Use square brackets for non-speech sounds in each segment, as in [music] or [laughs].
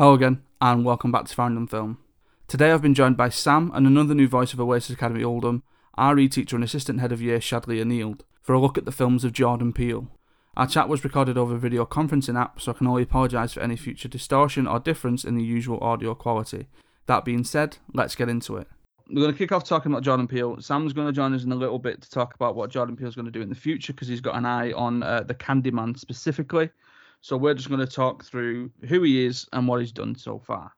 Hello again, and welcome back to Found on Film. Today I've been joined by Sam and another new voice of Oasis Academy Oldham, RE teacher and assistant head of year Shadley O'Neill, for a look at the films of Jordan Peele. Our chat was recorded over a video conferencing app, so I can only apologise for any future distortion or difference in the usual audio quality. That being said, let's get into it. We're going to kick off talking about Jordan Peele. Sam's going to join us in a little bit to talk about what Jordan Peele's going to do in the future because he's got an eye on uh, the Candyman specifically. So we're just going to talk through who he is and what he's done so far.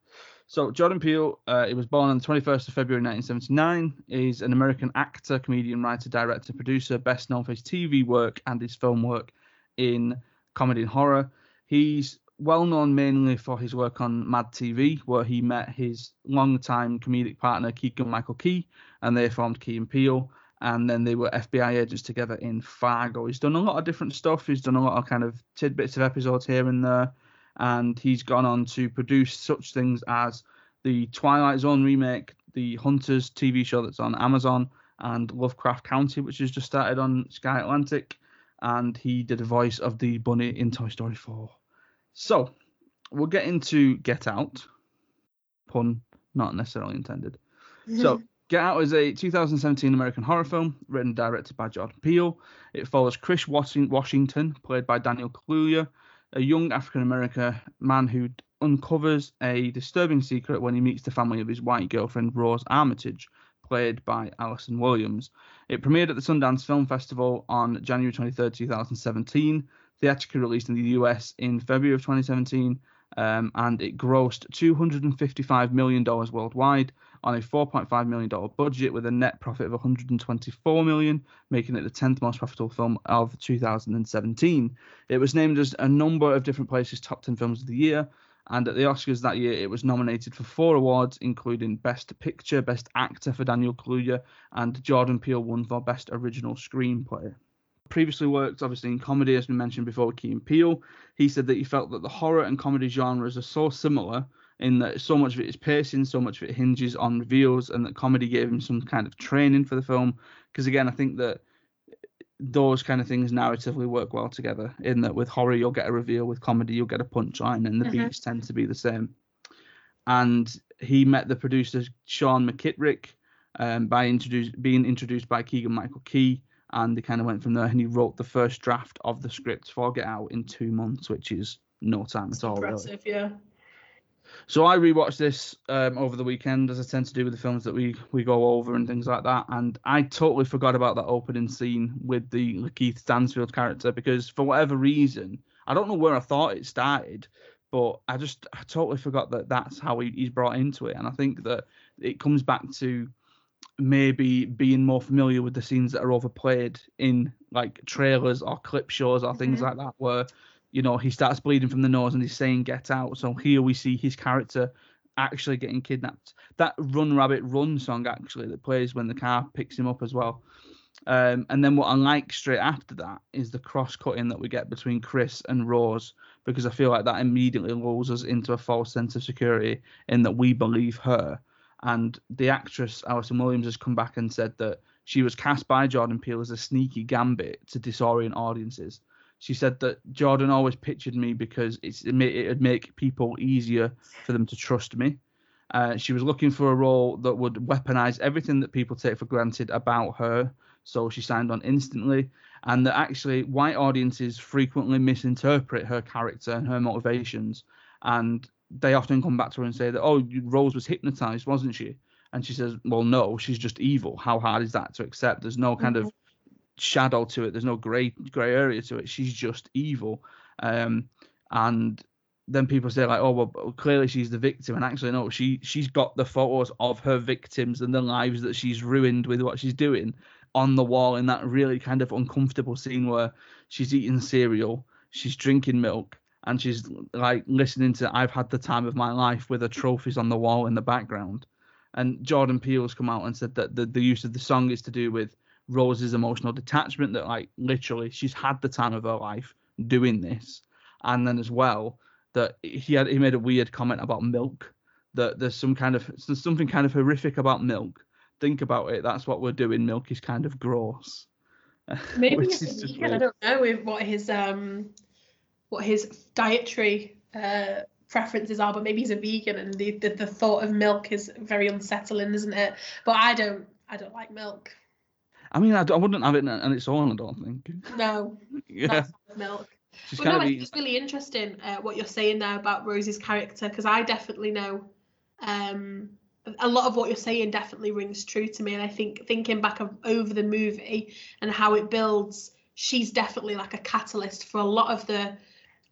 So Jordan Peele, uh, he was born on the 21st of February 1979. He's an American actor, comedian, writer, director, producer, best known for his TV work and his film work in comedy and horror. He's well known mainly for his work on Mad TV, where he met his longtime comedic partner Keegan Michael Key, and they formed Key and Peele and then they were FBI agents together in Fargo. He's done a lot of different stuff. He's done a lot of kind of tidbits of episodes here and there, and he's gone on to produce such things as the Twilight Zone remake, the Hunters TV show that's on Amazon, and Lovecraft Country, which has just started on Sky Atlantic, and he did a voice of the bunny in Toy Story 4. So we'll get into Get Out, pun not necessarily intended. So [laughs] Get Out is a 2017 American horror film written and directed by Jordan Peele. It follows Chris Washington, played by Daniel Kaluuya, a young African American man who uncovers a disturbing secret when he meets the family of his white girlfriend Rose Armitage, played by Allison Williams. It premiered at the Sundance Film Festival on January 23, 2017, theatrically released in the US in February of 2017, um, and it grossed $255 million worldwide on a $4.5 million budget with a net profit of 124 million, making it the 10th most profitable film of 2017. It was named as a number of different places top 10 films of the year, and at the Oscars that year, it was nominated for four awards, including Best Picture, Best Actor for Daniel Kaluuya, and Jordan Peele won for Best Original Screenplay previously worked obviously in comedy, as we mentioned before, with Key and Peele. He said that he felt that the horror and comedy genres are so similar in that so much of it is pacing, so much of it hinges on reveals, and that comedy gave him some kind of training for the film. Because again, I think that those kind of things narratively work well together. In that with horror you'll get a reveal, with comedy you'll get a punchline, and the mm-hmm. beats tend to be the same. And he met the producer Sean McKittrick um, by introduced being introduced by Keegan Michael Key, and they kind of went from there. And he wrote the first draft of the script for Get Out in two months, which is no time That's at all. Impressive, really. yeah. So I rewatched this um, over the weekend, as I tend to do with the films that we we go over and things like that. And I totally forgot about that opening scene with the Keith Stansfield character because for whatever reason, I don't know where I thought it started, but I just I totally forgot that that's how he, he's brought into it. And I think that it comes back to maybe being more familiar with the scenes that are overplayed in like trailers or clip shows or things mm-hmm. like that, where you know, he starts bleeding from the nose and he's saying "Get out." So here we see his character actually getting kidnapped. That "Run Rabbit Run" song actually that plays when the car picks him up as well. Um, and then what I like straight after that is the cross cutting that we get between Chris and Rose because I feel like that immediately lulls us into a false sense of security in that we believe her. And the actress Allison Williams has come back and said that she was cast by Jordan Peele as a sneaky gambit to disorient audiences she said that Jordan always pictured me because it's it would make people easier for them to trust me. Uh, she was looking for a role that would weaponize everything that people take for granted about her, so she signed on instantly. And that actually, white audiences frequently misinterpret her character and her motivations, and they often come back to her and say that, "Oh, Rose was hypnotized, wasn't she?" And she says, "Well, no, she's just evil. How hard is that to accept? There's no kind mm-hmm. of shadow to it. There's no grey grey area to it. She's just evil. Um, and then people say like, oh well, clearly she's the victim, and actually no, she she's got the photos of her victims and the lives that she's ruined with what she's doing on the wall in that really kind of uncomfortable scene where she's eating cereal, she's drinking milk, and she's like listening to "I've had the time of my life" with her trophies on the wall in the background. And Jordan Peele's come out and said that the, the use of the song is to do with Rose's emotional detachment that like literally she's had the time of her life doing this, and then as well that he had he made a weird comment about milk that there's some kind of there's something kind of horrific about milk. Think about it. That's what we're doing. Milk is kind of gross. [laughs] Maybe I don't know with what his um what his dietary uh preferences are, but maybe he's a vegan and the, the, the thought of milk is very unsettling, isn't it? But I don't I don't like milk. I mean, I, I wouldn't have it on its own. I don't think. No. [laughs] yeah. milk. She's Well, no, it's, it's really interesting uh, what you're saying there about Rosie's character because I definitely know um, a lot of what you're saying definitely rings true to me, and I think thinking back of, over the movie and how it builds, she's definitely like a catalyst for a lot of the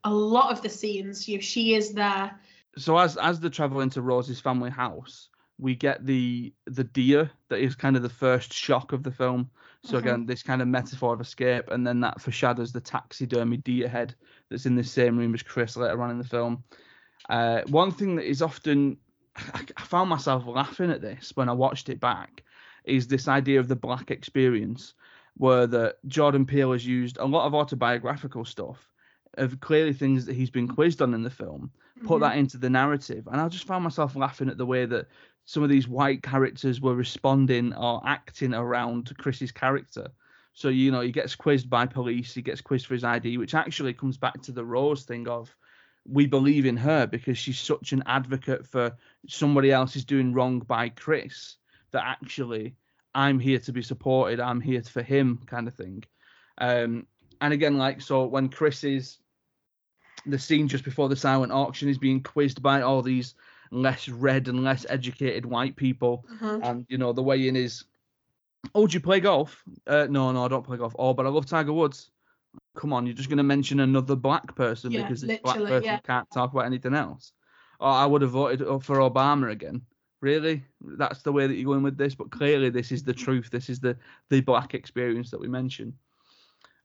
a lot of the scenes. You know, she is there. so as as they travel into Rose's family house, we get the the deer that is kind of the first shock of the film. So Mhm. again, this kind of metaphor of escape, and then that foreshadows the taxidermy deer head that's in the same room as Chris later on in the film. Uh, one thing that is often I, found myself laughing at this when I watched it back is this idea of the black experience, where that Jordan Peele has used a lot of autobiographical stuff of clearly things that he's been quizzed on in the film, put Mhm. that into the narrative, and I just found myself laughing at the way that some of these white characters were responding or acting around Chris's character. So you know he gets quizzed by police, he gets quizzed for his ID, which actually comes back to the Rose thing of we believe in her because she's such an advocate for somebody else is doing wrong by Chris that actually I'm here to be supported, I'm here for him kind of thing. Um, and again, like so when Chris is the scene just before the silent auction is being quizzed by all these less read and less educated white people, Mhm. and you know the way in is, oh, do you play golf? Uh, no, no, I don't play golf. Oh, but I love Tiger Woods. Come on, you're just going to mention another black person Yeah, because this black person yeah. can't talk about anything else. Or I would have voted for Obama again. Really? That's the way that you're going with this? But clearly, this is the truth. This is the the black experience that we mentioned.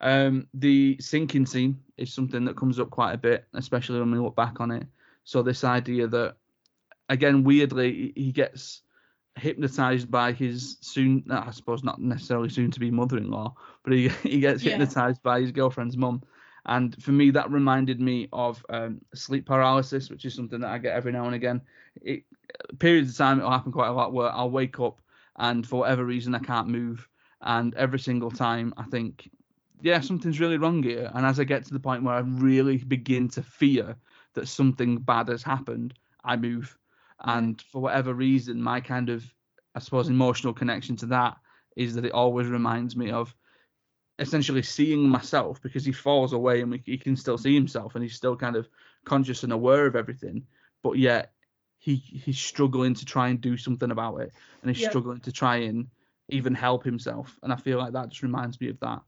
Um, the sinking scene is something that comes up quite a bit, especially when we look back on it. So this idea that, again, weirdly, he gets hypnotized by his soon, I suppose not necessarily soon to be mother-in-law, but he [laughs] he gets Yeah. hypnotized by his girlfriend's mum. And for me, that reminded me of um, sleep paralysis, which is something that I get every now and again. It periods of time it'll happen quite a lot where I'll wake up and for whatever reason I can't move, and every single time I think, yeah, something's really wrong here. And as I get to the point where I really begin to fear that something bad has happened, I move. And for whatever reason, my kind of, I suppose, emotional connection to that is that it always reminds me of essentially seeing myself because he falls away and we, he can still see himself and he's still kind of conscious and aware of everything, but yet he he's struggling to try and do something about it and he's Yeah. struggling to try and even help himself. And I feel like that just reminds me of that.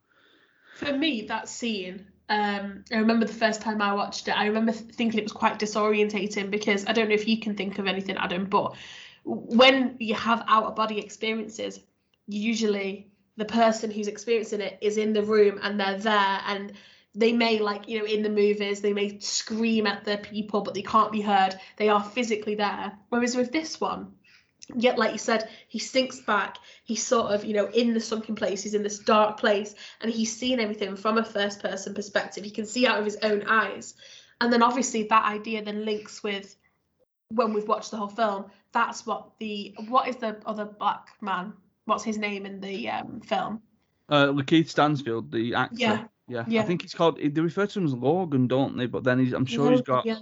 For me, that scene, um, I remember the first time I watched it, I remember th- thinking it was quite disorientating because I don't know if you can think of anything, Adam, but when you have out of body experiences, usually the person who's experiencing it is in the room and they're there and they may like you know in the movies they may scream at the people but they can't be heard. They are physically there. Whereas with this one yet like you said he sinks back he's sort of you know in the sunken place he's in this dark place and he's seeing everything from a first person perspective he can see out of his own eyes and then obviously that idea then links with when we've watched the whole film that's what the what is the other black man what's his name in the um, film Uh, Lakeith Stansfield, the actor. Yeah, yeah. yeah. I think he's called. They refer to him as Logan, don't they? But then he's, I'm sure he's got. yeah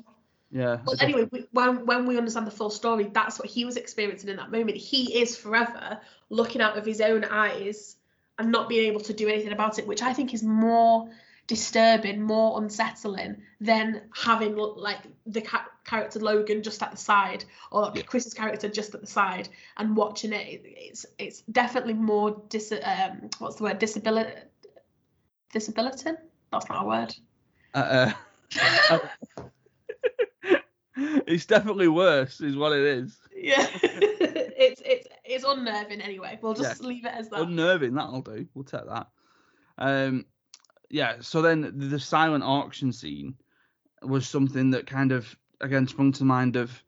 Yeah. well a anyway we, when when we understand the full story that's what he was experiencing in that moment. He is forever looking out of his own eyes and not being able to do anything about it which i think is more disturbing more unsettling than having like the ca- character logan just at the side or Yeah. chris's character just at the side and watching it. It- it's it's definitely more dis um what's the word? Disability disability that's not a word. Uh, uh, [laughs] [laughs] it's definitely worse, is what it is. [laughs] Yeah, it's it's it's unnerving anyway. We'll just leave it as that. Unnerving, that'll do. We'll take that. Um, yeah. So then the, the silent auction scene was something that kind of again sprung to mind of.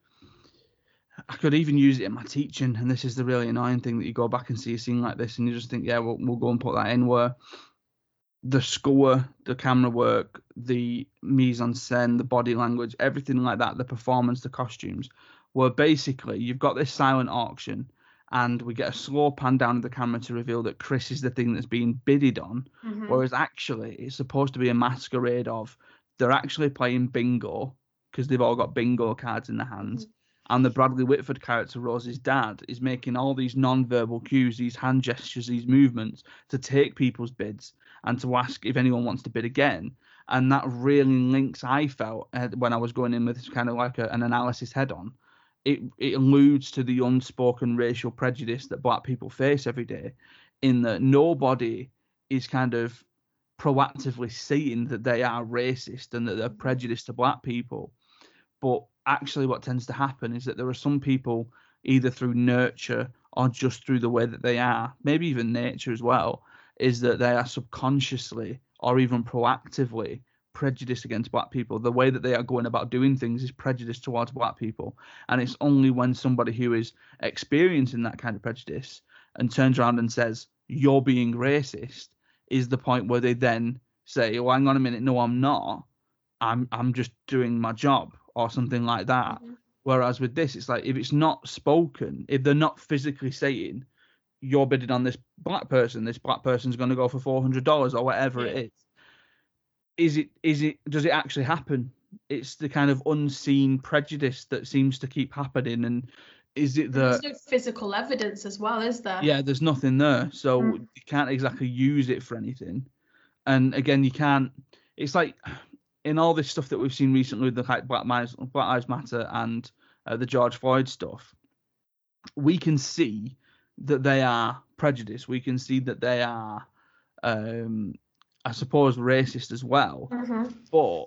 I could even use it in my teaching, and this is the really annoying thing that you go back and see a scene like this, and you just think, yeah, we'll, we'll go and put that in. Where the score, the camera work, the mise en scène, the body language, everything like that, the performance, the costumes, were basically you've got this silent auction, and we get a slow pan down of the camera to reveal that Chris is the thing that's being bidded on, Mhm. whereas actually it's supposed to be a masquerade of they're actually playing bingo because they've all got bingo cards in their hands. And the Bradley Whitford character, Rose's dad, is making all these non-verbal cues, these hand gestures, these movements to take people's bids and to ask if anyone wants to bid again. And that really links, I felt, uh, when I was going in with kind of like a, an analysis head on. It, it alludes to the unspoken racial prejudice that black people face every day, in that nobody is kind of proactively saying that they are racist and that they're prejudiced to black people. But actually, what tends to happen is that there are some people, either through nurture or just through the way that they are, maybe even nature as well, is that they are subconsciously or even proactively prejudiced against black people. The way that they are going about doing things is prejudice towards black people. And it's only when somebody who is experiencing that kind of prejudice and turns around and says, You're being racist, is the point where they then say, "Oh, hang on a minute, no, I'm not. I'm I'm just doing my job," or something like that. Mhm. Whereas with this, it's like if it's not spoken, if they're not physically saying, "You're bidding on this black person, this black person's going to go for four hundred dollars or whatever Yeah. it is," is it is it does it actually happen? It's the kind of unseen prejudice that seems to keep happening, and is it the There's no physical evidence as well, is there? yeah there's nothing there so Mm. you can't exactly use it for anything and again you can't it's like in all this stuff that we've seen recently with the like black lives black lives matter and uh, the george floyd stuff we can see that they are prejudiced we can see that they are um i suppose racist as well Mhm. but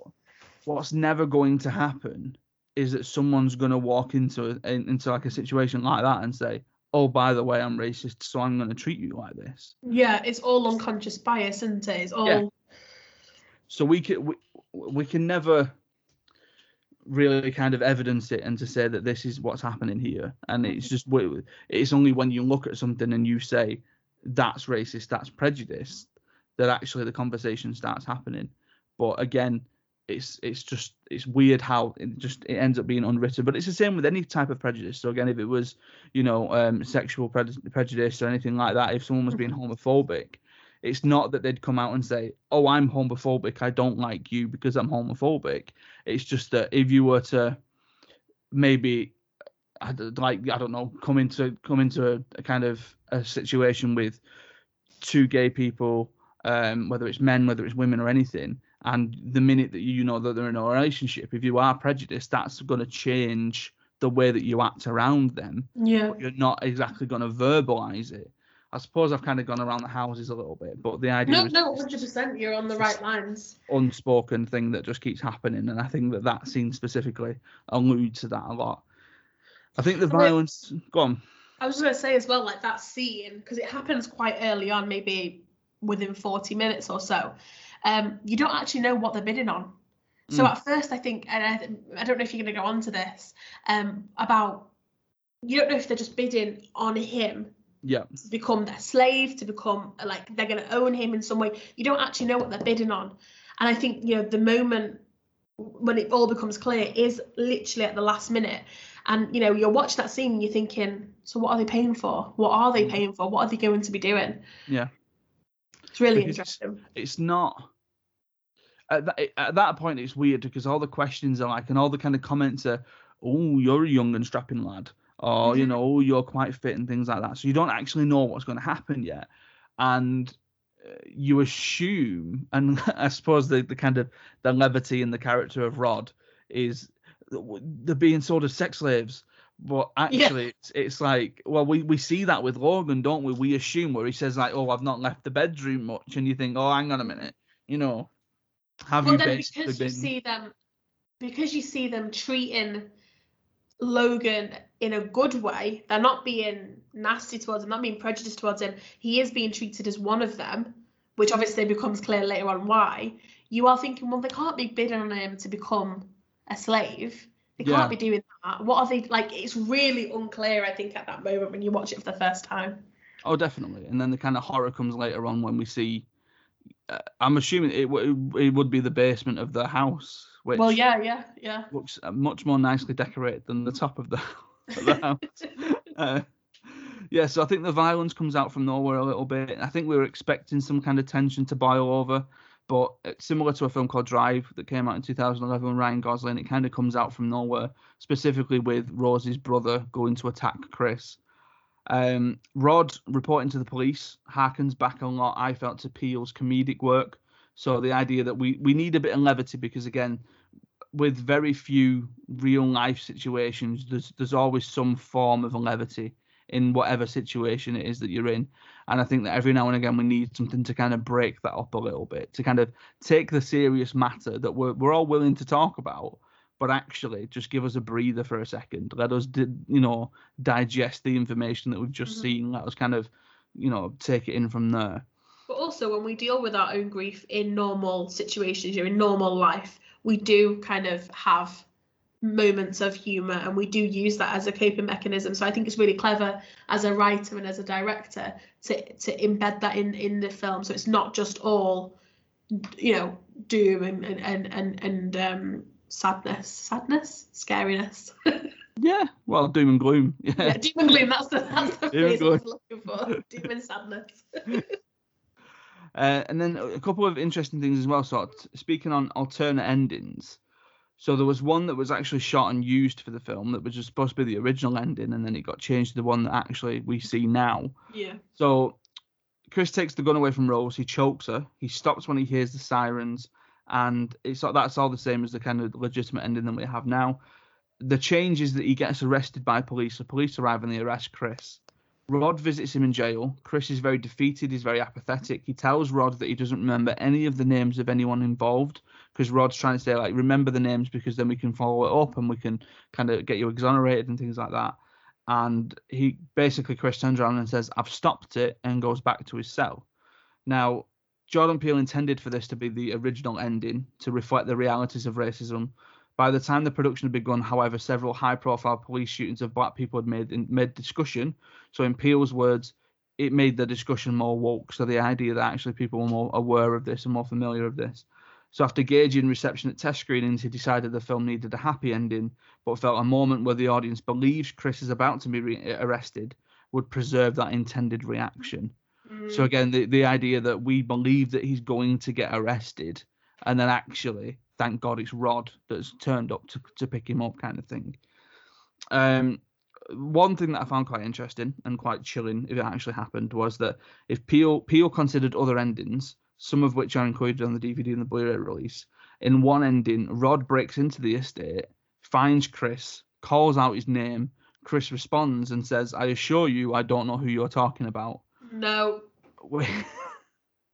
what's never going to happen is that someone's going to walk into a, in- into like a situation like that and say, "Oh, by the way, I'm racist, so I'm going to treat you like this." Yeah, it's all unconscious bias, isn't it? It's all Yeah. So we can we, we can never really kind of evidence it and to say that this is what's happening here. And it's just it's only when you look at something and you say that's racist, that's prejudice, that actually the conversation starts happening. But again, it's it's just it's weird how it just it ends up being unwritten. But it's the same with any type of prejudice. So again, if it was you know um, sexual pred- prejudice or anything like that, if someone was being homophobic, it's not that they'd come out and say, "Oh, I'm homophobic. I don't like you because I'm homophobic." It's just that if you were to maybe like I don't know come into come into a, a kind of a situation with two gay people, um, whether it's men, whether it's women, or anything, and the minute that you know that they're in a relationship, if you are prejudiced, that's going to change the way that you act around them. yeah. But you're not exactly going to verbalize it. I suppose I've kind of gone around the houses a little bit, but the idea No, is no, hundred percent. You're on the right lines. unspoken thing that just keeps happening, and I think that that scene specifically alludes to that a lot. I think the And it- violence. Go on. I was going to say as well, like that scene, because it happens quite early on, maybe within 40 minutes or so. Um, you don't actually know what they're bidding on. So Mm. at first, I think, and I, I don't know if you're going to go on to this, um, about you don't know if they're just bidding on him Yeah. to become their slave, to become like they're going to own him in some way. You don't actually know what they're bidding on. And I think, you know, the moment when it all becomes clear is literally at the last minute. And, you know, you'll watch that scene and you're thinking, so what are they paying for? What are they Mm. paying for? What are they going to be doing? Yeah. It's really Because it's- interesting. It's not. At that, at that point, it's weird because all the questions are like, and all the kind of comments are, "Oh, you're a young and strapping lad," or you Mhm. know, "Oh, you're quite fit," and things like that. So you don't actually know what's going to happen yet, and uh, you assume, and [laughs] I suppose the, the kind of the levity in the character of Rod is they're being sort of sex slaves. But actually, it's, it's like, well, we, we see that with Logan, don't we? We assume where he says like, "Oh, I've not left the bedroom much," and you think, "Oh, hang on a minute, you know, have Well, you then because been?" you see them, because you see them treating Logan in a good way, they're not being nasty towards him, not being prejudiced towards him. He is being treated as one of them, which obviously becomes clear later on why. You are thinking, well, they can't be bidding on him to become a slave. They can't be doing that. What are they like? It's really unclear, I think, at that moment when you watch it for the first time. Oh, definitely. And then the kind of horror comes later on when we see. Uh, I'm assuming it, w- it would be the basement of the house, which Well, yeah, yeah, yeah. looks uh, much more nicely decorated than the top of the, [laughs] of the house. [laughs] Uh, yeah, so I think the violence comes out from nowhere a little bit. I think we were expecting some kind of tension to boil over, but it's similar to a film called Drive that came out in 2011 with Ryan Gosling. It kind of comes out from nowhere, specifically with Rose's brother going to attack Chris. Um, Rod reporting to the police harkens back a lot, I felt, to Peele's comedic work. So the idea that we, we need a bit of levity because, again, with very few real life situations, there's there's always some form of levity in whatever situation it is that you're in. And I think that every now and again we need something to kind of break that up a little bit, to kind of take the serious matter that we're we're all willing to talk about, but actually just give us a breather for a second. Let us, di- you know, digest the information that we've just Mhm. seen. Let us kind of, you know, take it in from there. But also, when we deal with our own grief in normal situations, you know, in normal life, we do kind of have moments of humor and we do use that as a coping mechanism. So I think it's really clever as a writer and as a director to to embed that in in the film. So it's not just all, you know, doom and and and and, and um, sadness, sadness, scariness. [laughs] Yeah, well, doom and gloom. Yeah. [laughs] yeah, doom and gloom. That's the that's the Doom phrase I was looking for. Doom and sadness. [laughs] Uh, and then a couple of interesting things as well. So speaking on alternate endings, so there was one that was actually shot and used for the film that was just supposed to be the original ending, and then it got changed to the one that actually we see now. Yeah. So Chris takes the gun away from Rose. He chokes her. He stops when he hears the sirens, and it's that's all the same as the kind of legitimate ending that we have now. The change is that he gets arrested by police. The police arrive and they arrest Chris. Rod visits him in jail. Chris is very defeated. He's very apathetic. He tells Rod that he doesn't remember any of the names of anyone involved because Rod's trying to say like remember the names because then we can follow it up and we can kind of get you exonerated and things like that. And he basically Chris turns around and says, "I've stopped it," and goes back to his cell. Now, Jordan Peele intended for this to be the original ending to reflect the realities of racism. By the time the production had begun, however, several high-profile police shootings of black people had made made discussion. So, in Peele's words, it made the discussion more woke. So, the idea that actually people were more aware of this and more familiar of this. So, after gauging reception at test screenings, he decided the film needed a happy ending, but felt a moment where the audience believes Chris is about to be re- arrested would preserve that intended reaction. So Mm. again, the, the idea that we believe that he's going to get arrested, and then actually, thank God, it's Rod that's turned up to, to pick him up, kind of thing. Um, one thing that I found quite interesting and quite chilling, if it actually happened, was that if Peele Peele considered other endings, some of which are included on the DVD and the Blu-ray release, in one ending, Rod breaks into the estate, finds Chris, calls out his name. Chris responds and says, "I assure you, I don't know who you're talking about." No, [laughs] Wait.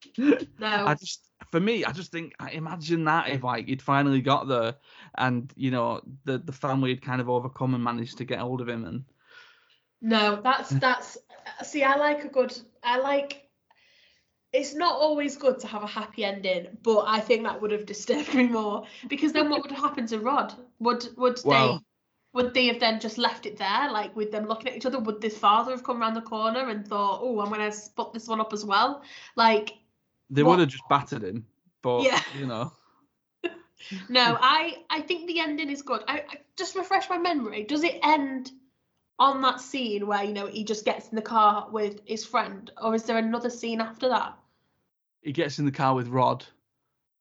[laughs] no. I just, for me, I just think, I imagine that if like he'd finally got there, and you know the the family had kind of overcome and managed to get hold of him, and No, that's that's see, I like a good I like it's not always good to have a happy ending, but I think that would have disturbed [laughs] me more because then what would have happened to Rod? Would would Well- they would they have then just left it there, like with them looking at each other? Would the father have come around the corner and thought, "Oh, I'm gonna spot this one up as well"? Like, they What- would have just battered him. But Yeah. you know, [laughs] no, I I think the ending is good. I, I just refresh my memory. Does it end on that scene where you know he just gets in the car with his friend, or is there another scene after that? he gets in the car with Rod,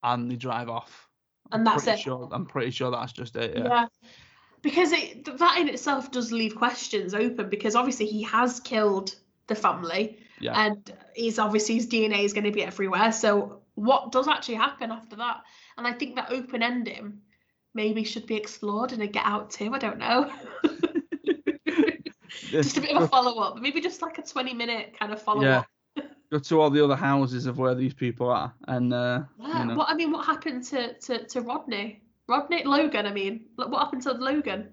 and they drive off. I'm And that's it. Sure, I'm pretty sure that's just it. Yeah. Yeah. Because it that in itself does leave questions open because obviously he has killed the family Yeah. and he's obviously his DNA is going to be everywhere. So what does actually happen after that? And I think that open ending maybe should be explored in a Get Out too. I don't know. [laughs] just a bit of a follow up. Maybe just like a 20 minute kind of follow up. Yeah. Go to all the other houses of where these people are, and uh, Yeah. you know, What I mean, what happened to, to, to Rodney? Rodney Logan, I mean, what happened to Logan?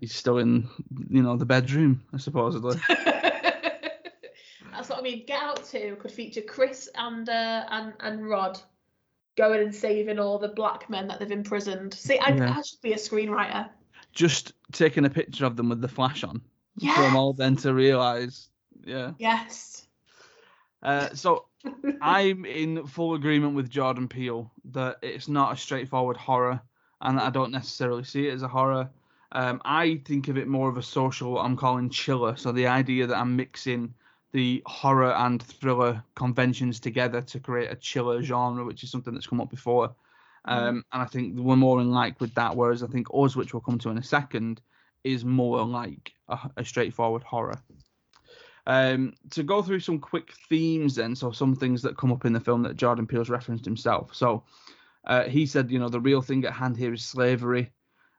he's still in, you know, the bedroom, I supposedly. [laughs] That's what I mean. Get Out 2 could feature Chris and uh, and and Rod going and saving all the black men that they've imprisoned. See, I, Yeah. I should be a screenwriter. Just taking a picture of them with the flash on. For them all then to realise. Yeah. Yes. Uh, so [laughs] I'm in full agreement with Jordan Peele that it's not a straightforward horror, and that I don't necessarily see it as a horror. Um, I think of it more of a social, what I'm calling chiller. So the idea that I'm mixing the horror and thriller conventions together to create a chiller genre, which is something that's come up before. Um, and I think we're more in like with that, whereas I think Us, which we'll come to in a second, is more like a, a straightforward horror. Um, to go through some quick themes, then, so some things that come up in the film that Jordan Peele's referenced himself. So uh, he said, you know, the real thing at hand here is slavery.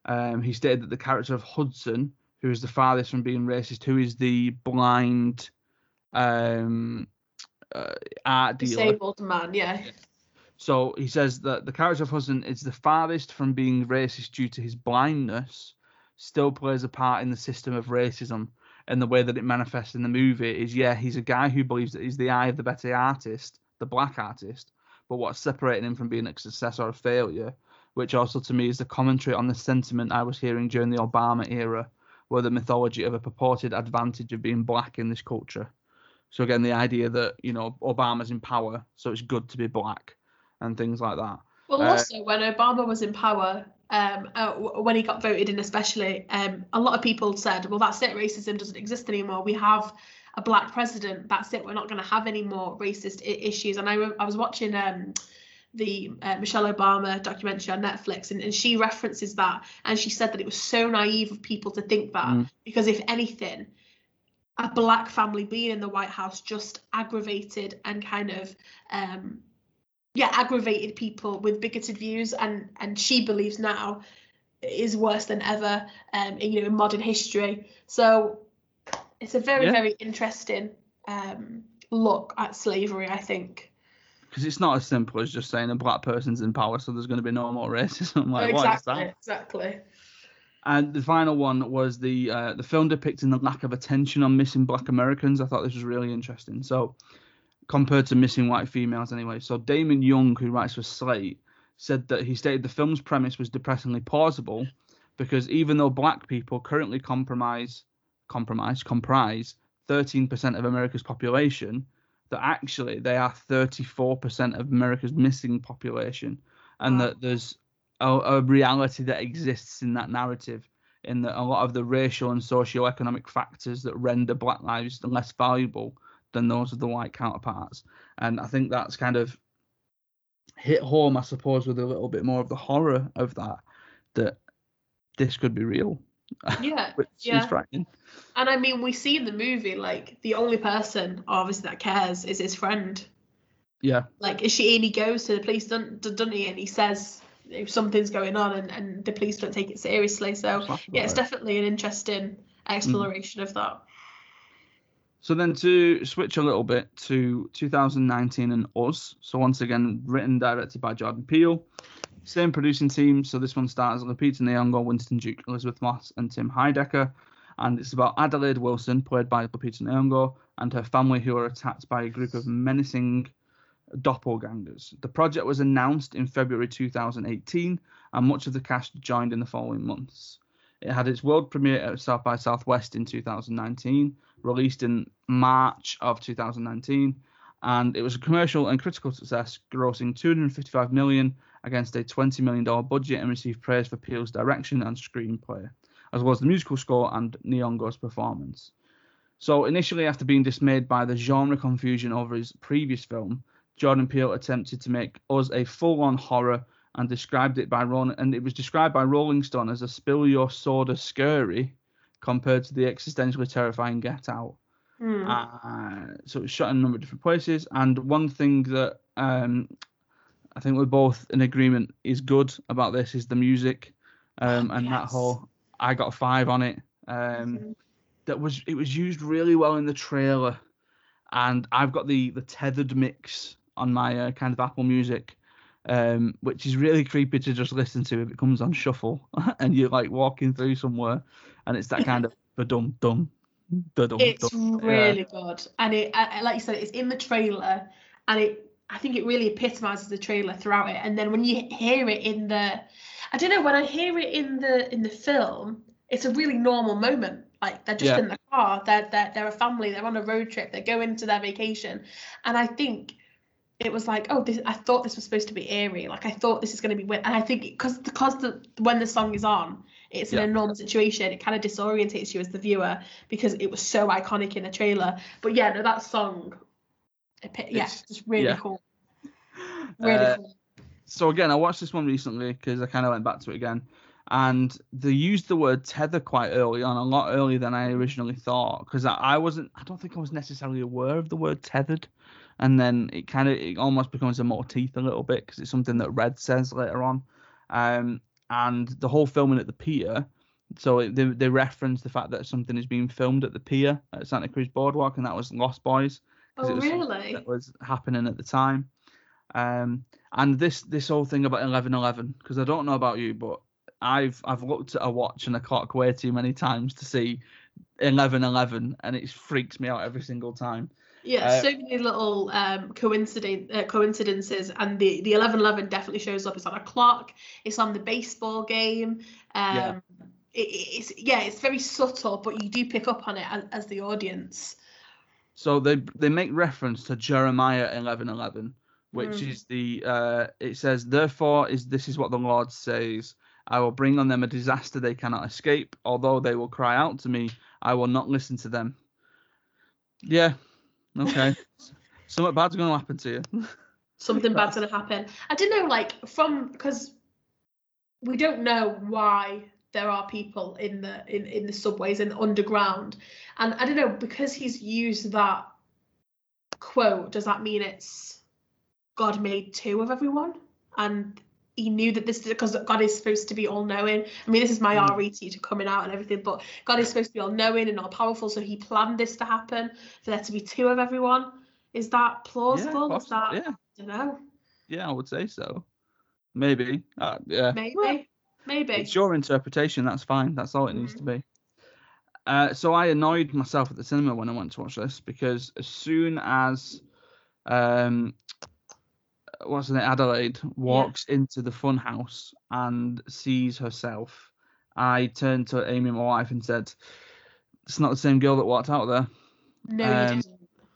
Um, he stated that the character of Hudson, who is the farthest from being racist, who is the blind um, uh, art dealer. Disabled man, yeah. So he says that the character of Hudson is the farthest from being racist due to his blindness, still plays a part in the system of racism. And the way that it manifests in the movie is, yeah, he's a guy who believes that he's the eye of the better artist, the black artist, but what's separating him from being a success or a failure, which also to me is the commentary on the sentiment I was hearing during the Obama era, where the mythology of a purported advantage of being black in this culture. So again, the idea that you know Obama's in power, so it's good to be black, and things like that. Well, Uh, also when Obama was in power, um, uh, when he got voted in, especially, um, a lot of people said, "Well, that's it. Racism doesn't exist anymore. We have a black president. That's it. We're not going to have any more racist I- issues." And I, re- I was watching um, the uh, Michelle Obama documentary on Netflix, and, and she references that, and she said that it was so naive of people to think that Mm. because if anything. A black family being in the White House just aggravated and kind of um, yeah aggravated people with bigoted views and and she believes now is worse than ever um in, you know in modern history so it's a very Yeah. very interesting um look at slavery i think because it's not as simple as just saying a black person's in power, so there's going to be no more racism. [laughs] Like, what is that? exactly And the final one was the uh, the film depicting the lack of attention on missing black Americans. I thought this was really interesting. So compared to missing white females, anyway. So Damon Young, who writes for Slate, said that he stated the film's premise was depressingly plausible because even though black people currently compromise compromise comprise 13% of America's population, that actually they are 34% of America's missing population, and that there's a, a reality that exists in that narrative. In that a lot of the racial and socio-economic factors that render black lives less valuable than those of the white counterparts, and I think that's kind of hit home, I suppose, with a little bit more of the horror of that. That this could be real, yeah [laughs] which Yeah. is frightening. and i mean we see in the movie like the only person obviously that cares is his friend Yeah, like is she and he goes to the police doesn't, doesn't he and he says if something's going on and, and the police don't take it seriously so yeah it's definitely an interesting exploration of that So then to switch a little bit to 2019 and Us. So once again, written directed by Jordan Peele. Same producing team. So this one stars Lupita Nyong'o, Winston Duke, Elisabeth Moss, and Tim Heidecker. And it's about Adelaide Wilson, played by Lupita Nyong'o, and her family who are attacked by a group of menacing doppelgangers. The project was announced in February 2018, and much of the cast joined in the following months. It had its world premiere at South by Southwest in 2019, released in March of 2019, and it was a commercial and critical success, grossing 255 million against a 20 million dollar budget, and received praise for Peele's direction and screenplay, as well as the musical score and Nyong'o's performance. So initially, after being dismayed by the genre confusion over his previous film, Jordan Peele attempted to make us a full-on horror and described it by Ron, and it was described by Rolling Stone as a spill your soda scurry compared to the existentially terrifying Get Out. Hmm. Uh, so it was shot in a number of different places, and one thing that um, I think we're both in agreement is good about this is the music, um, and that whole I got a five on it. Um, Mhm. that was it was used really well in the trailer, and I've got the the tethered mix on my uh, kind of Apple Music, um, which is really creepy to just listen to if it comes on shuffle [laughs] and you're like walking through somewhere, and it's that [laughs] kind of ba dum dum, It's dum. really good, and it, I- like you said, it's in the trailer, and it. I think it really epitomizes the trailer throughout it, and then when you hear it in the, I don't know, when I hear it in the in the film, it's a really normal moment. Like they're just Yeah. in the car, they're, they're they're a family, they're on a road trip, they're going to their vacation, and I think it was like, oh, this, I thought this was supposed to be eerie. Like I thought this is going to be, weird. and I think because because the when the song is on, it's Yeah. an enormous situation. It kind of disorientates you as the viewer because it was so iconic in the trailer. But yeah, no, that song, it, yeah, It's- just really yeah. cool. Really Uh, cool. so again, I watched this one recently because I kind of went back to it again, and they used the word tether quite early on, a lot earlier than I originally thought. Because I, I wasn't, I don't think I was necessarily aware of the word tethered, and then it kind of, it almost becomes a motif a little bit because it's something that Red says later on, um, and the whole filming at the pier. So it, they they reference the fact that something is being filmed at the pier at Santa Cruz Boardwalk, and that was Lost Boys 'cause it Oh was really? that was happening at the time. Um, and this this whole thing about eleven eleven, because I don't know about you, but I've I've looked at a watch and a clock way too many times to see eleven eleven, and it freaks me out every single time. Yeah, Uh, so many little um, coincident uh, coincidences, and the the eleven eleven definitely shows up. It's on a clock. It's on the baseball game. Um, Yeah. it, it's yeah, it's very subtle, but you do pick up on it as, as the audience. So they they make reference to Jeremiah eleven eleven, which Mm. is the uh, it says therefore is this is what the Lord says. I will bring on them a disaster they cannot escape. Although they will cry out to me, I will not listen to them. Yeah, okay. Something bad's going to happen to you. Something bad's gonna happen. I don't know, like from because we don't know why there are people in the in, in the subways and underground, and I don't know because he's used that quote. Does that mean it's God made two of everyone, and he knew that this is because God is supposed to be all knowing. I mean, this is my Mm. RET to coming out and everything, but God is supposed to be all knowing and all powerful, so he planned this to happen for there to be two of everyone. Is that plausible? is that yeah, I don't know. yeah, I would say so. Maybe. Uh, yeah. Maybe. Well, Maybe. It's your interpretation. That's fine. That's all it needs to be. Uh, so I annoyed myself at the cinema when I went to watch this because as soon as um, what's her name, Adelaide walks into the fun house and sees herself, I turned to Amy, my wife, and said, "It's not the same girl that walked out there." no, um, you didn't.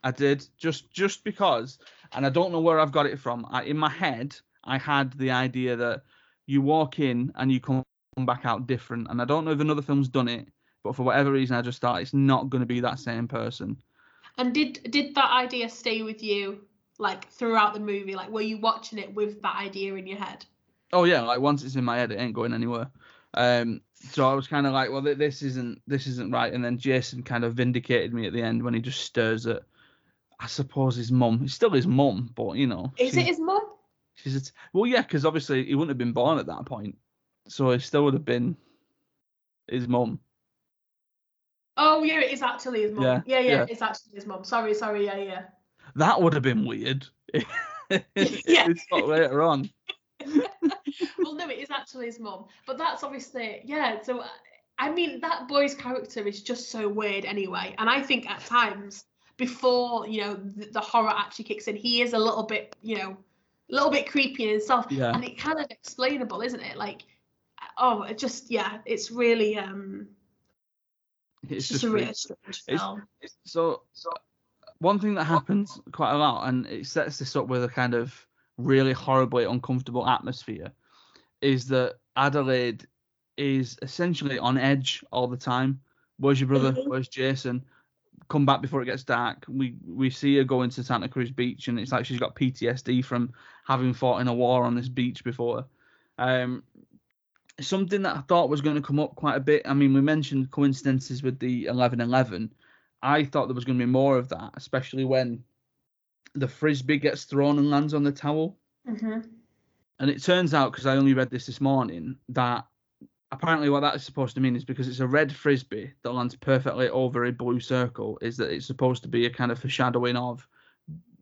I did just just because, and I don't know where I've got it from. I, in my head, I had the idea that you walk in and you come back out different, and I don't know if another film's done it, but for whatever reason, I just thought it's not going to be that same person. And did did that idea stay with you like throughout the movie? Like were you watching it with that idea in your head? Oh yeah, like once it's in my head, it ain't going anywhere. Um, so I was kind of like, well, th- this isn't this isn't right. And then Jason kind of vindicated me at the end when he just stirs at, I suppose his mum. It's still his mum, but you know, Is she's- it his mum? She's a t- well, yeah, because obviously he wouldn't have been born at that point, so it still would have been his mum. Oh yeah, it is actually his mum. Yeah, Yeah, yeah, yeah. it's actually his mum. Sorry, sorry, yeah, yeah. That would have been weird. [laughs] Yeah. later on. [laughs] well, no, it is actually his mum. But that's obviously yeah. So I mean, that boy's character is just so weird anyway. And I think at times before you know the, the horror actually kicks in, he is a little bit you know a little bit creepy in himself. Yeah. And it kind of explainable, isn't it? Like oh, it just yeah, it's really um, It's it's, just just a really strange It's- film. So, so one thing that happens quite a lot, and it sets this up with a kind of really horribly uncomfortable atmosphere, is that Adelaide is essentially on edge all the time. Where's your brother? Mhm. Where's Jason? Come back before it gets dark. We we see her going to Santa Cruz Beach, and it's like she's got PTSD from having fought in a war on this beach before. Um, something that I thought was going to come up quite a bit. I mean, we mentioned coincidences with the eleven eleven. I thought there was going to be more of that, especially when the frisbee gets thrown and lands on the towel. hmm And it turns out, because I only read this this morning, that apparently what that is supposed to mean is because it's a red frisbee that lands perfectly over a blue circle, is that it's supposed to be a kind of foreshadowing of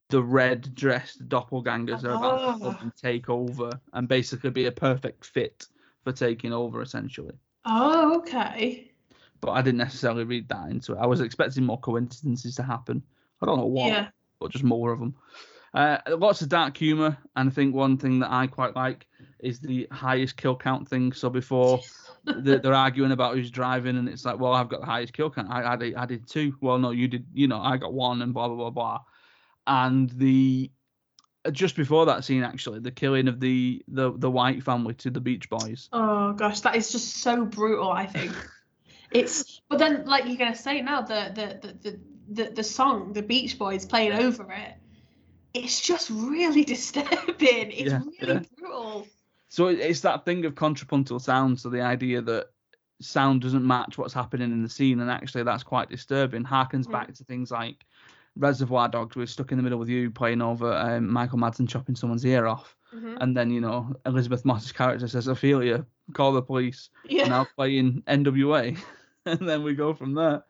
the red dressed doppelgangers are about to Oh. and take over and basically be a perfect fit for taking over, essentially. Oh, okay. But I didn't necessarily read that into it. I was expecting more coincidences to happen. I don't know what. Yeah. but just more of them. Uh, lots of dark humor, and I think one thing that I quite like is the highest kill count thing. So before [laughs] they're, they're arguing about who's driving, and it's like, well, I've got the highest kill count. I, I, did, I did two. Well, no, you did. You know, I got one, and blah blah blah blah. And the uh, just before that scene, actually, the killing of the the the white family to the Beach Boys. Oh gosh, that is just so brutal. I think it's. But then, like you're gonna say now, the the the the the, the song, the Beach Boys playing over it, it's just really [laughs] disturbing. It's Yeah, really yeah. brutal. So it's that thing of contrapuntal sound. So the idea that sound doesn't match what's happening in the scene, and actually that's quite disturbing. Harkens Mm. back to things like Reservoir Dogs. We're stuck in the middle with you playing over um, Michael Madsen chopping someone's ear off, Mhm. and then you know Elisabeth Moss's character says, "Ophelia, call the police." Yeah. Now playing NWA, [laughs] [laughs] and then we go from there.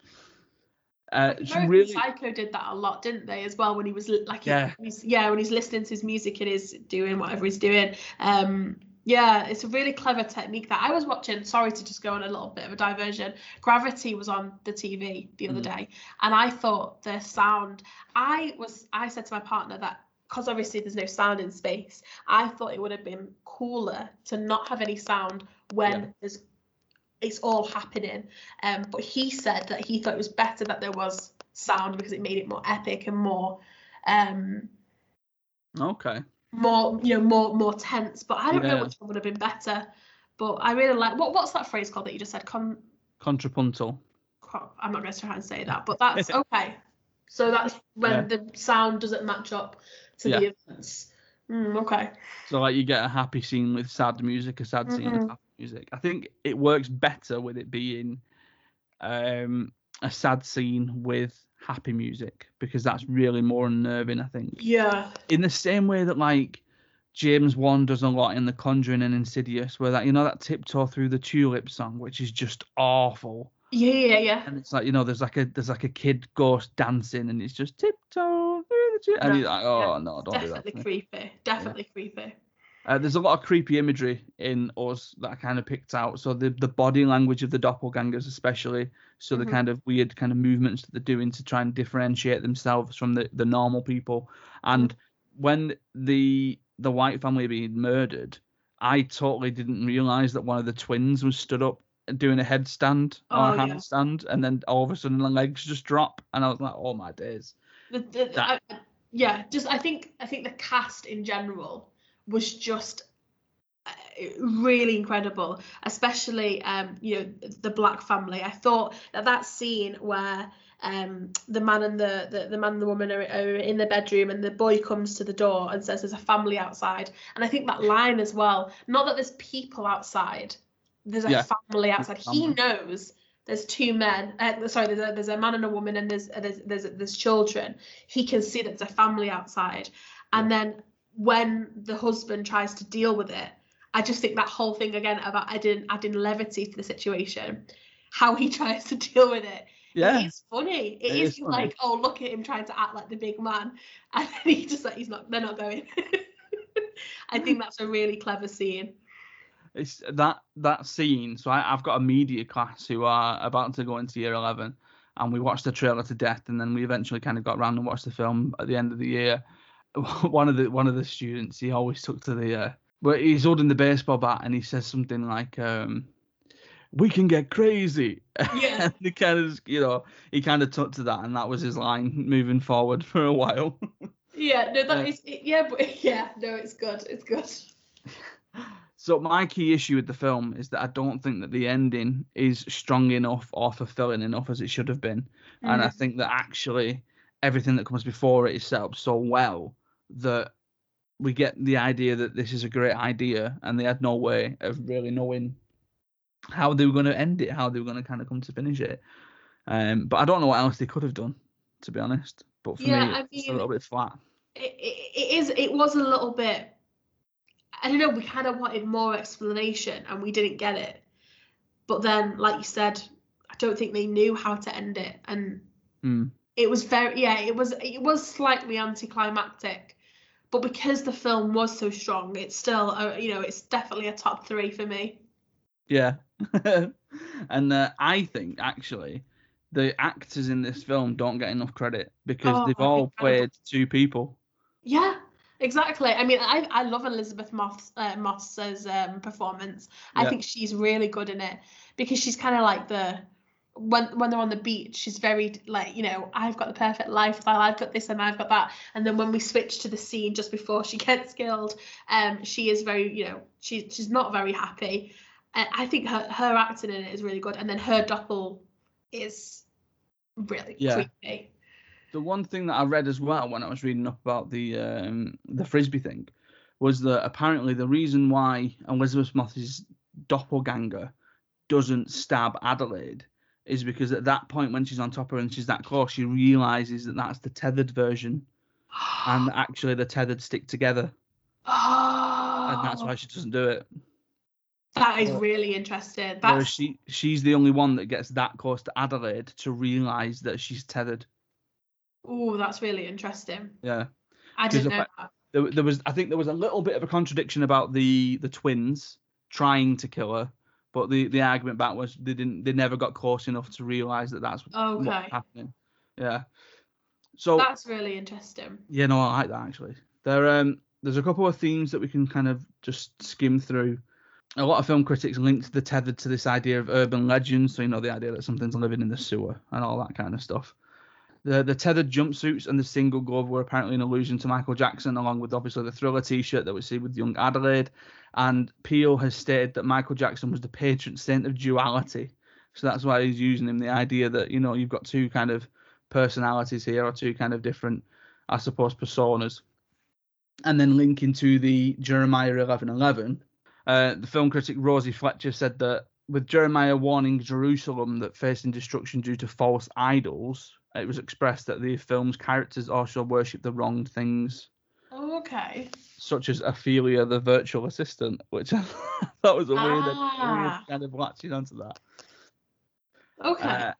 Uh, really Psycho did that a lot, didn't they? As well, when he was li- like, he- Yeah. he's, yeah, when he's listening to his music and is doing whatever he's doing. Um, yeah, it's a really clever technique that I was watching. Sorry to just go on a little bit of a diversion. Gravity was on the TV the other Mm. day, and I thought the sound. I was, I said to my partner that because obviously there's no sound in space, I thought it would have been cooler to not have any sound when Yeah. there's it's all happening. Um, but he said that he thought it was better that there was sound because it made it more epic and more, um, okay. more you know, more more tense. But I don't know Yeah. which one would have been better. But I really like what what's that phrase called that you just said? Con, Contrapuntal. I'm not going to try and say that, but that's [laughs] okay. So that's when Yeah. the sound doesn't match up to the events. Mm, okay. So like you get a happy scene with sad music, a sad scene with Mhm. happy music. I think it works better with it being um, a sad scene with happy music because that's really more unnerving. I think Yeah. in the same way that like James Wan does a lot in The Conjuring and Insidious, where that you know that tiptoe through the tulip song, which is just awful, Yeah, yeah, yeah. and it's like you know there's like a there's like a kid ghost dancing, and it's just tiptoe through the tulip, and No, you're like, oh yeah, no, don't do that. Definitely creepy. Definitely creepy. Uh, there's a lot of creepy imagery in us that I kind of picked out. So the the body language of the doppelgangers, especially, so the Mhm. kind of weird kind of movements that they're doing to try and differentiate themselves from the, the normal people. And when the the white family are being murdered, I totally didn't realize that one of the twins was stood up doing a headstand or Oh, a yeah. handstand, and then all of a sudden the legs just drop, and I was like, oh my days. The, the, That- I, yeah, just I think I think the cast in general was just uh, really incredible, especially um, you know the black family. I thought that that scene where um, the man and the, the the man and the woman are, are in the bedroom and the boy comes to the door and says there's a family outside, and I think that line as well. Not that there's people outside, there's a Yeah. family outside. He family. knows there's two men. Uh, sorry, there's a, there's a man and a woman, and there's uh, there's there's, there's children. He can see that there's a family outside, and then when the husband tries to deal with it, I just think that whole thing again about adding adding levity to the situation, how he [laughs] tries to deal with it. Yeah. It's funny. It it is, is funny. like, oh look at him trying to act like the big man, [laughs] and then he just like he's not. They're not going. [laughs] I think that's a really clever scene. it's that that scene. So I, I've got a media class who are about to go into year eleven, and we watched the trailer to death, and then we eventually kind of got around and watched the film at the end of the year. [laughs] one of the one of the students, he always took to the, uh, but he's holding the baseball bat, and he says something like, um, "We can get crazy." Yeah. [laughs] he kind of, you know, he kind of took to that, and that was his line moving forward for a while. [laughs] Yeah, no, that Uh, is yeah, but yeah, no, it's good. It's good. So my key issue with the film is that I don't think that the ending is strong enough or fulfilling enough as it should have been, and I Mhm. think that actually everything that comes before it is set up so well that we get the idea that this is a great idea, and they had no way of really knowing how they were going to end it, how they were going to kind of come to finish it. Um, but I don't know what else they could have done, to be honest. But for Yeah, me, I it's a little bit flat. It, it, it is. It was a little bit. I don't know. We kind of wanted more explanation, and we didn't get it. But then, like you said, I don't think they knew how to end it, and Mm. it was very yeah. It was it was slightly anticlimactic, but because the film was so strong, it's still uh, you know it's definitely a top three for me. Yeah. [laughs] and uh, I think actually the actors in this film don't get enough credit because Oh, they've all incredible. played two people. Yeah, exactly. I mean, I I love Elisabeth Moss uh, Moss's um, performance. I Yeah. think she's really good in it because she's kind of like the when when they're on the beach, she's very like, you know, I've got the perfect lifestyle, I've got this and I've got that. And then when we switch to the scene just before she [laughs] gets killed, um, she is very, you know, she she's not very happy. Uh, I think her her acting in it is really good, and then her doppel is really Yeah. creepy. the one thing that I read as well when I was reading up about the um, the frisbee thing was that apparently the reason why Elisabeth Moss's doppelganger doesn't stab Adelaide is because at that point when she's on top of her and she's that close, she realizes that that's the tethered version, [gasps] and actually the tethered stick together, and that's why she doesn't do it. that is really interesting. That's she she's the only one that gets that close to Adelaide to realize that she's tethered. oh, that's really interesting. Yeah. I didn't know there, there was I think there was a little bit of a contradiction about the the twins trying to kill her, but the the argument back was they didn't they never got close enough to realize that that's what's Okay, happening. Yeah. So that's really interesting. yeah, no, I like that actually. There um there's a couple of themes that we can kind of just skim through. A lot of film critics linked the tethered to this idea of urban legends, so you know the idea that something's living in the sewer and all that kind of stuff. The the tethered jumpsuits and the single glove were apparently an allusion to Michael Jackson, along with obviously the Thriller T-shirt that we see with young Adelaide. And Peele has stated that Michael Jackson was the patron saint of duality, so that's why he's using him. The idea that you know you've got two kind of personalities here, or two kind of different, I suppose, personas. And then linking to the Jeremiah 11:11, uh, the film critic Rosie Fletcher said that with Jeremiah warning Jerusalem that facing destruction due to false idols, it was expressed that the film's characters also worship the wrong things, Oh, okay. such as Ophelia, the virtual assistant, which [laughs] I thought was a weird, a weird Ah. kind of latching onto that. Okay. Uh,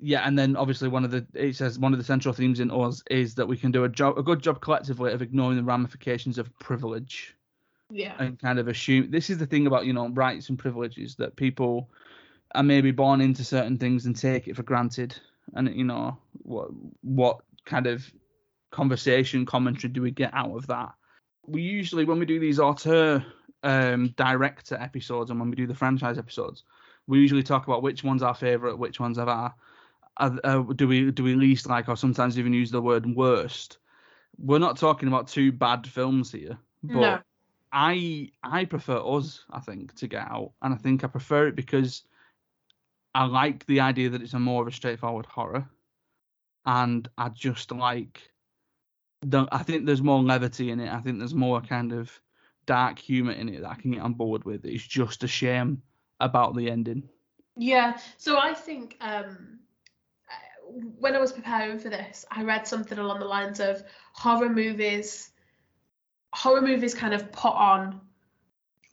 yeah, and then obviously one of the it says one of the central themes in us is that we can do a job a good job collectively of ignoring the ramifications of privilege yeah. and kind of assume this is the thing about you know rights and privileges that people are maybe born into certain things and take it for granted and you know what what kind of conversation commentary do we get out of that? We usually when we do these auteur um director episodes and when we do the franchise episodes we usually talk about which one's our favorite which ones have our uh, uh, do we do we least like or sometimes even use the word worst. We're not talking about two bad films here but no. I I prefer us, I think, to get out, and I think I prefer it because I like the idea that it's a more of a straightforward horror, and I just like the. I think there's more levity in it. I think there's more kind of dark humor in it that I can get on board with. It's just a shame about the ending. Yeah. So I think um, uh, when I was preparing for this, I read something along the lines of horror movies. Horror movies kind of put on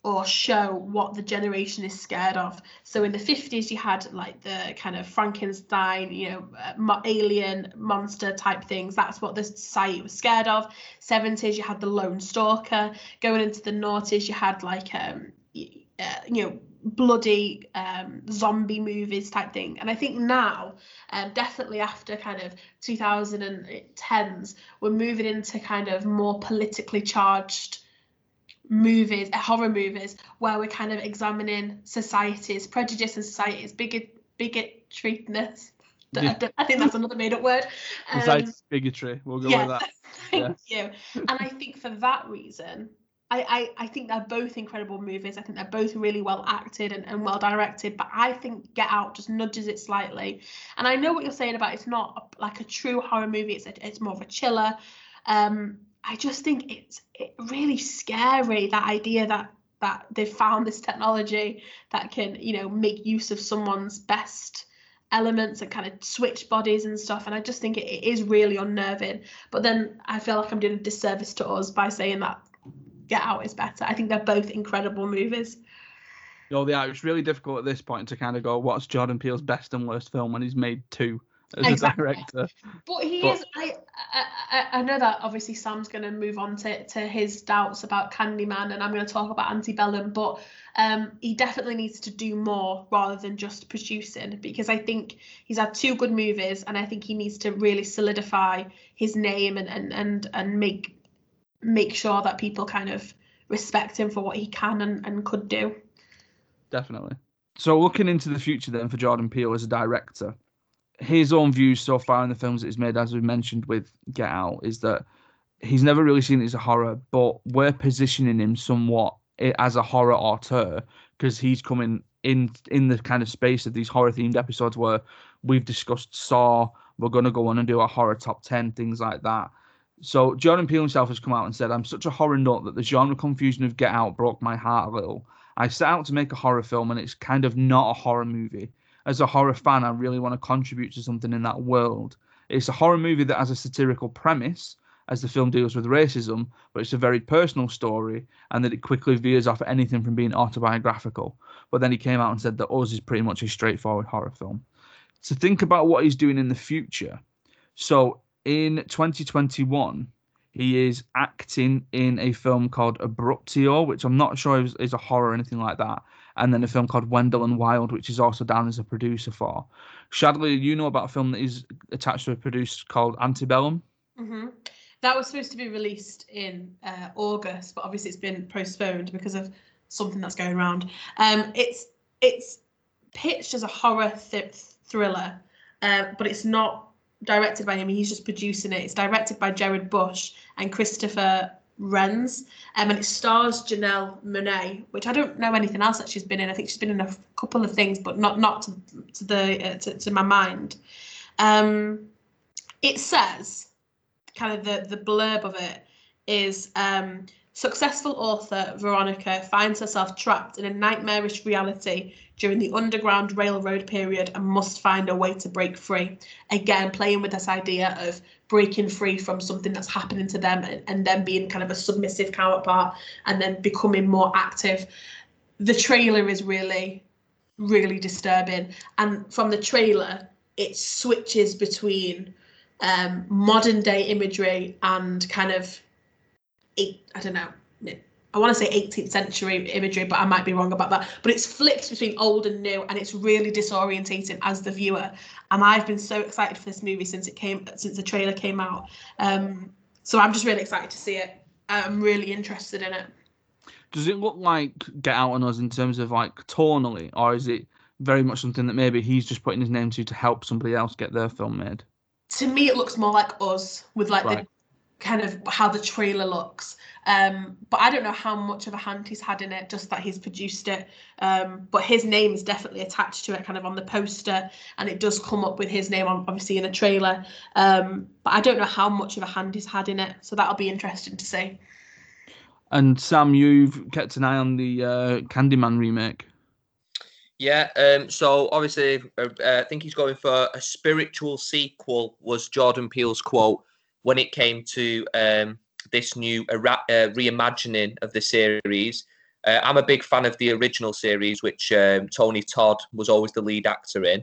or show what the generation is scared of. So in the 50s, you had like the kind of Frankenstein, you know, uh, alien monster type things. That's what the society was scared of. 70s, you had the lone stalker. Going into the noughties, you had like, um, uh, you know, bloody um, zombie movies type thing. And I think now, um, definitely after kind of 2010s, we're moving into kind of more politically charged movies, uh, horror movies, where we're kind of examining society's prejudice and society's bigot bigotriness. [laughs] I Yeah. I think that's another made up word. Um, Besides bigotry, we'll go yeah, with that. [laughs] thank you. And I think for that reason, I, I, I think they're both incredible movies. I think they're both really well acted and, and well directed. But I think Get Out just nudges it slightly. And I know what you're saying about it's not a, like a true horror movie. It's a, it's more of a chiller. Um, I just think it's it really scary that idea that that they've found this technology that can you know make use of someone's best elements and kind of switch bodies and stuff and i just think it, it is really unnerving. But then i feel like i'm doing a disservice to us by saying that get out is better. I think they're both incredible movies. Yeah, it's really difficult at this point to kind of go, what's Jordan Peele's best and worst film when he's made two as Exactly. a director? but he But- is I, I I- know that obviously sam's going to move on to, to his doubts about candyman and i'm going to talk about antebellum but um he definitely needs to do more rather than just producing because i think he's had two good movies and i think he needs to really solidify his name and and and, and make make sure that people kind of respect him for what he can and, and could do Definitely. So looking into the future then for Jordan Peele as a director, his own views so far in the films that he's made, as we mentioned with Get Out, is that he's never really seen it as a horror, but we're positioning him somewhat as a horror auteur because he's coming in in the kind of space of these horror themed episodes where we've discussed Saw, we're going to go on and do a horror top 10, things like that. So Jordan Peele himself has come out and said, I'm such a horror nut that the genre confusion of Get Out broke my heart a little. I set out to make a horror film and it's kind of not a horror movie. As a horror fan, I really want to contribute to something in that world. It's a horror movie that has a satirical premise, as the film deals with racism, but it's a very personal story, and that it quickly veers off anything from being autobiographical. But then he came out and said that Us is pretty much a straightforward horror film. To think about what he's doing in the future. So in 2021, he is acting in a film called Abruptio, which I'm not sure is, is, a horror or anything like that. And then a film called Wendell and Wild, which is also down as a producer for. Shadley, you know about a film that is attached to a producer called Antebellum? Mm-hmm. That was supposed to be released in uh, August, but obviously it's been postponed because of something that's going around. Um, it's it's pitched as a horror th- thriller, uh, but it's not directed by him. He's just producing it. It's directed by Jared Bush and Christopher Renz, um, and it stars Janelle Monáe, which I don't know anything else that she's been in. I think she's been in a couple of things, but not not to, to the uh, to, to my mind. Um, it says kind of the the blurb of it is um, successful author Veronica finds herself trapped in a nightmarish reality during the Underground Railroad period and must find a way to break free. Again, playing with this idea of breaking free from something that's happening to them and, and then being kind of a submissive counterpart and then becoming more active. The trailer is really, really disturbing. And from the trailer, it switches between um, modern day imagery and kind of eight, I don't know, I want to say 18th century imagery, but I might be wrong about that. But it's flipped between old and new, and it's really disorientating as the viewer. And I've been so excited for this movie since it came, since the trailer came out. Um, so I'm just really excited to see it. I'm really interested in it. Does it look like Get Out on Us in terms of like tonally, or is it very much something that maybe he's just putting his name to to help somebody else get their film made? To me, it looks more like Us with like right. the kind of how the trailer looks. Um, but I don't know how much of a hand he's had in it, just that he's produced it. Um, but his name is definitely attached to it, kind of on the poster, and it does come up with his name, obviously, in a trailer. Um, but I don't know how much of a hand he's had in it, so that'll be interesting to see. And Sam, you've kept an eye on the uh, Candyman remake. Yeah, um, so obviously, uh, I think he's going for a spiritual sequel. Was Jordan Peele's quote when it came to um, this new uh, reimagining of the series. Uh, I'm a big fan of the original series, which um, Tony Todd was always the lead actor in.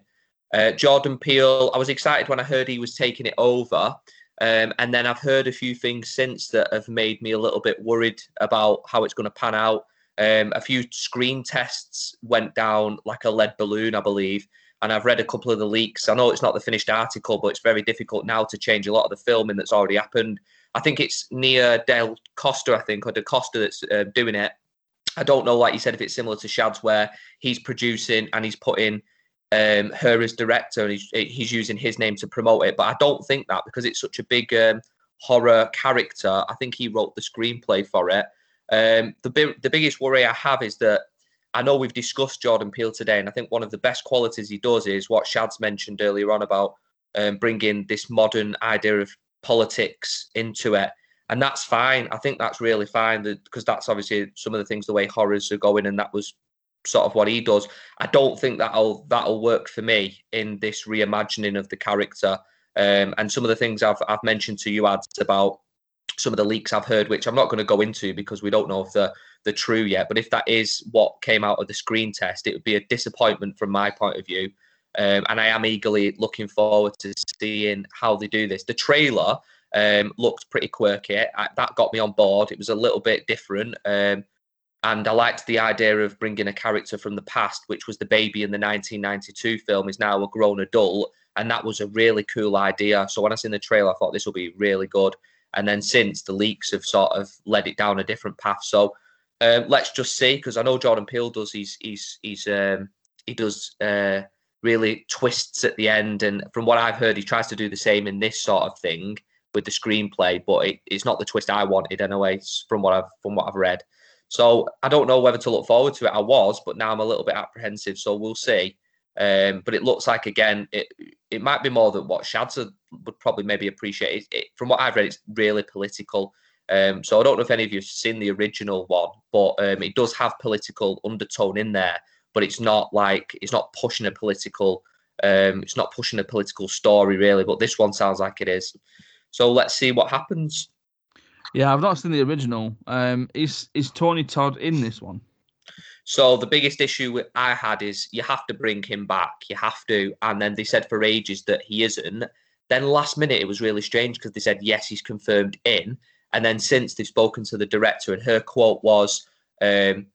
Uh, Jordan Peele, I was excited when I heard he was taking it over. Um, and then I've heard a few things since that have made me a little bit worried about how it's going to pan out. Um, a few screen tests went down like a lead balloon, I believe and I've read a couple of the leaks. I know it's not the finished article, but it's very difficult now to change a lot of the filming that's already happened. I think it's Nia Del Costa, I think, or De Costa that's uh, doing it. I don't know, like you said, if it's similar to Shad's, where he's producing and he's putting um, her as director and he's, he's, using his name to promote it. But I don't think that because it's such a big um, horror character. I think he wrote the screenplay for it. Um, the the biggest worry I have is that I know we've discussed Jordan Peele today, and I think one of the best qualities he does is what Shad's mentioned earlier on about um, bringing this modern idea of politics into it. And that's fine. I think that's really fine because that's obviously some of the things the way horrors are going, and that was sort of what he does. I don't think that'll that'll work for me in this reimagining of the character. Um, and some of the things I've I've mentioned to you, ads about some of the leaks I've heard, which I'm not going to go into because we don't know if they're, they're true yet. But if that is what came out of the screen test, it would be a disappointment from my point of view. Um, and I am eagerly looking forward to seeing how they do this. The trailer um, looked pretty quirky. I, that got me on board. It was a little bit different. Um, and I liked the idea of bringing a character from the past, which was the baby in the 1992 film, is now a grown adult. And that was a really cool idea. So when I seen the trailer, I thought this will be really good. And then since the leaks have sort of led it down a different path. So um, let's just see, because I know Jordan Peele does. He's he's he's um, he does uh, really twists at the end, and from what I've heard, he tries to do the same in this sort of thing with the screenplay, but it, it's not the twist I wanted anyway. From what I've from what I've read, so I don't know whether to look forward to it. I was, but now I'm a little bit apprehensive. So we'll see. Um, but it looks like again, it it might be more than what Shads would probably maybe appreciate. It, it, from what I've read, it's really political. Um, so I don't know if any of you have seen the original one, but um, it does have political undertone in there. But it's not like it's not pushing a political. Um, it's not pushing a political story really. But this one sounds like it is. So let's see what happens. Yeah, I've not seen the original. Um, is is Tony Todd in this one? So the biggest issue I had is you have to bring him back. You have to. And then they said for ages that he isn't. Then last minute it was really strange because they said yes, he's confirmed in. And then since they've spoken to the director, and her quote was, um,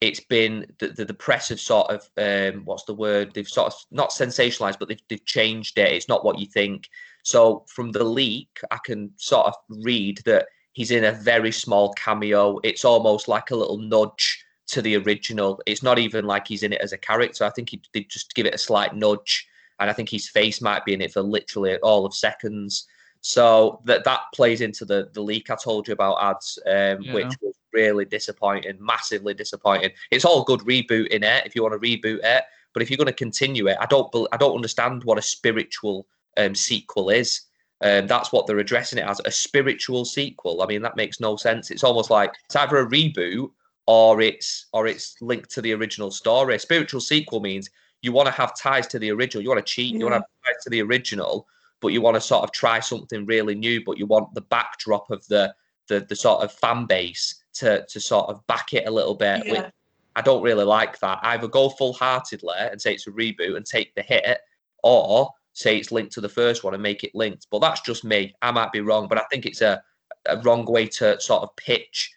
"It's been the, the, the press have sort of um, what's the word? They've sort of not sensationalized, but they've, they've changed it. It's not what you think." So from the leak, I can sort of read that he's in a very small cameo. It's almost like a little nudge to the original. It's not even like he's in it as a character. I think he did just give it a slight nudge, and I think his face might be in it for literally all of seconds. So that that plays into the the leak I told you about ads, um, yeah. which was really disappointing, massively disappointing. It's all good rebooting it if you want to reboot it, but if you're going to continue it, I don't I don't understand what a spiritual um, sequel is. Um, that's what they're addressing it as a spiritual sequel. I mean, that makes no sense. It's almost like it's either a reboot or it's or it's linked to the original story. A spiritual sequel means you want to have ties to the original. You want to cheat. Yeah. You want to have ties to the original, but you want to sort of try something really new. But you want the backdrop of the the, the sort of fan base to to sort of back it a little bit. Yeah. Which I don't really like that. Either go full heartedly and say it's a reboot and take the hit, or say it's linked to the first one and make it linked. But that's just me. I might be wrong, but I think it's a, a wrong way to sort of pitch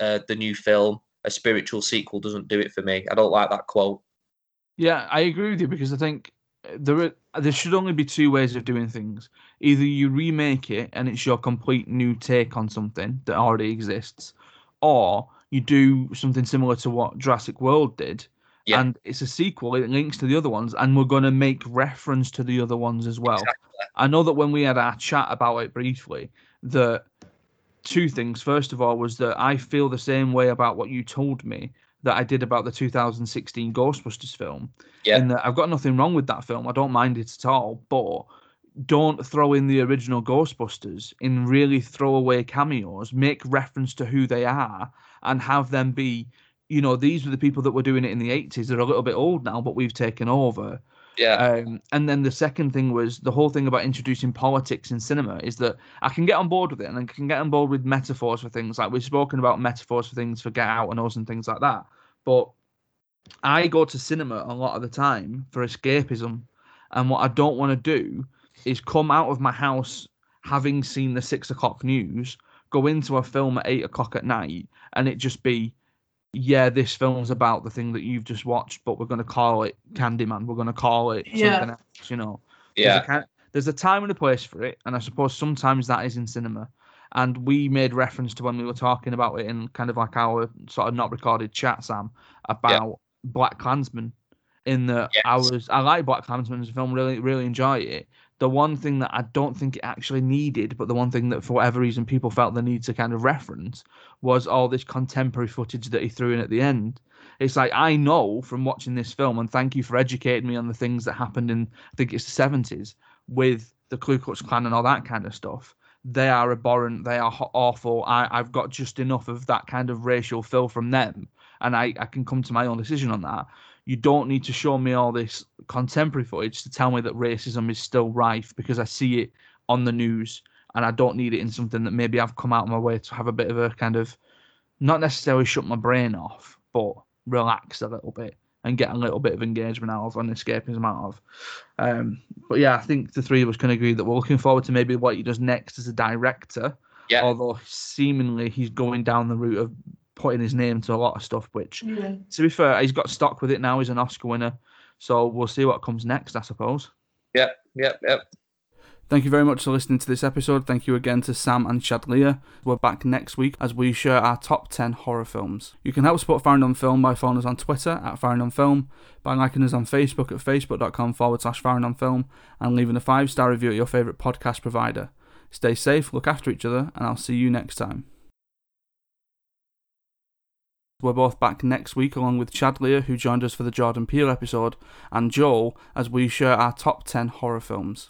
uh, the new film a spiritual sequel doesn't do it for me. I don't like that quote. Yeah, I agree with you because I think there are, there should only be two ways of doing things. Either you remake it and it's your complete new take on something that already exists, or you do something similar to what Jurassic World did. Yeah. And it's a sequel, it links to the other ones, and we're going to make reference to the other ones as well. Exactly. I know that when we had our chat about it briefly, that two things. First of all, was that I feel the same way about what you told me that I did about the 2016 Ghostbusters film. Yeah. And uh, I've got nothing wrong with that film. I don't mind it at all. But don't throw in the original Ghostbusters in really throwaway cameos. Make reference to who they are and have them be, you know, these were the people that were doing it in the 80s. They're a little bit old now, but we've taken over. Yeah. Um, and then the second thing was the whole thing about introducing politics in cinema is that I can get on board with it and I can get on board with metaphors for things like we've spoken about metaphors for things for Get Out and Us and things like that. But I go to cinema a lot of the time for escapism. And what I don't want to do is come out of my house having seen the six o'clock news, go into a film at eight o'clock at night, and it just be yeah, this film's about the thing that you've just watched, but we're going to call it Candyman. We're going to call it something yeah. else, you know. Yeah. There's a, there's a time and a place for it, and I suppose sometimes that is in cinema. And we made reference to when we were talking about it in kind of like our sort of not recorded chat, Sam, about yeah. Black Klansman. In the yes. I was I like Black Klansman as a film, really really enjoy it the one thing that I don't think it actually needed, but the one thing that for whatever reason people felt the need to kind of reference was all this contemporary footage that he threw in at the end. It's like I know from watching this film, and thank you for educating me on the things that happened in I think it's the seventies with the Ku Klux Klan and all that kind of stuff. They are abhorrent. They are awful. I, I've got just enough of that kind of racial fill from them, and I, I can come to my own decision on that you don't need to show me all this contemporary footage to tell me that racism is still rife because I see it on the news and I don't need it in something that maybe I've come out of my way to have a bit of a kind of not necessarily shut my brain off, but relax a little bit and get a little bit of engagement out of and escapism out of. Um, but yeah, I think the three of us can agree that we're looking forward to maybe what he does next as a director. Yeah. Although seemingly he's going down the route of putting his name to a lot of stuff. Which, yeah. to be fair, he's got stock with it now. He's an Oscar winner, so we'll see what comes next, I suppose. Yep, yep, yep. Thank you very much for listening to this episode. Thank you again to Sam and Shadlia. We're back next week as we share our top 10 horror films. You can help support Firing on Film by following us on Twitter at Firing on Film, by liking us on Facebook at facebook.com forward slash Firing on Film, and leaving a five star review at your favourite podcast provider. Stay safe, look after each other, and I'll see you next time. We're both back next week along with Chad Lear, who joined us for the Jordan Peele episode, and Joel as we share our top 10 horror films.